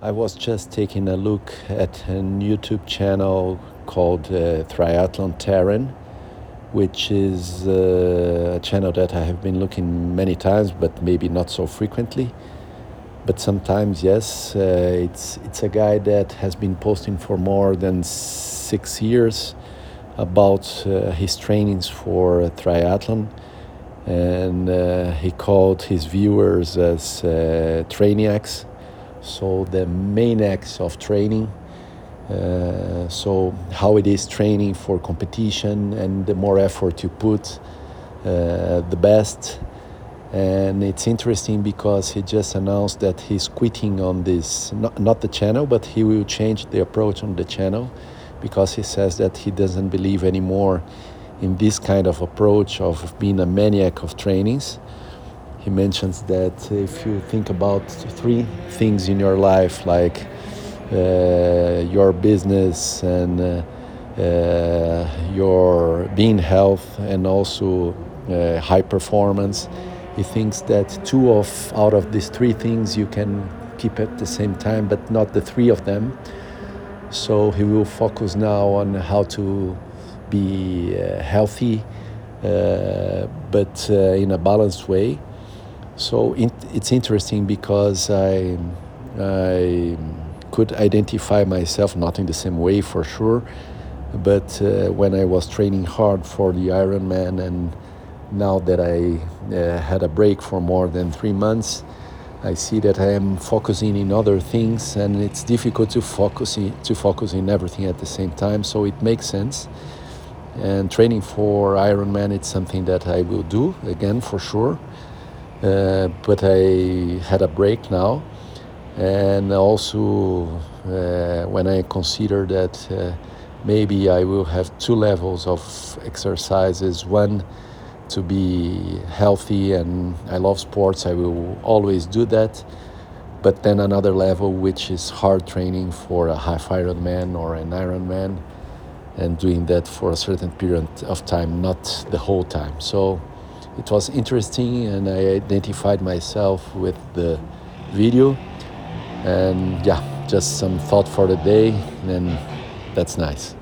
I was just taking a look at a YouTube channel called uh, Triathlon Taren, which is uh, a channel that I have been looking many times, but maybe not so frequently. But sometimes, yes, uh, it's it's a guy that has been posting for more than six years about uh, his trainings for triathlon, and uh, he called his viewers as uh, Trainiacs so the main acts of training uh, so how it is training for competition and the more effort you put uh, the best. And it's interesting because he just announced that he's quitting on this not, not the channel but he will change the approach on the channel because he says that he doesn't believe anymore in this kind of approach of being a maniac of trainings he mentions that if you think about three things in your life, like uh, your business and uh, uh, your being health and also uh, high performance, he thinks that two of out of these three things you can keep at the same time, but not the three of them. So he will focus now on how to be uh, healthy, uh, but in a balanced way so it's interesting because I, I could identify myself not in the same way for sure, but uh, when I was training hard for the Ironman and now that I uh, had a break for more than three months, I see that I am focusing in other things and it's difficult to focus in, to focus in everything at the same time. So it makes sense. And training for Ironman, it's something that I will do again for sure. Uh, but I had a break now, and also uh, when I consider that uh, maybe I will have two levels of exercises one to be healthy and I love sports, I will always do that. But then another level, which is hard training for a half Ironman or an Ironman, and doing that for a certain period of time, not the whole time. So it was interesting and I identified myself with the video. And yeah just some thought for the day and that's nice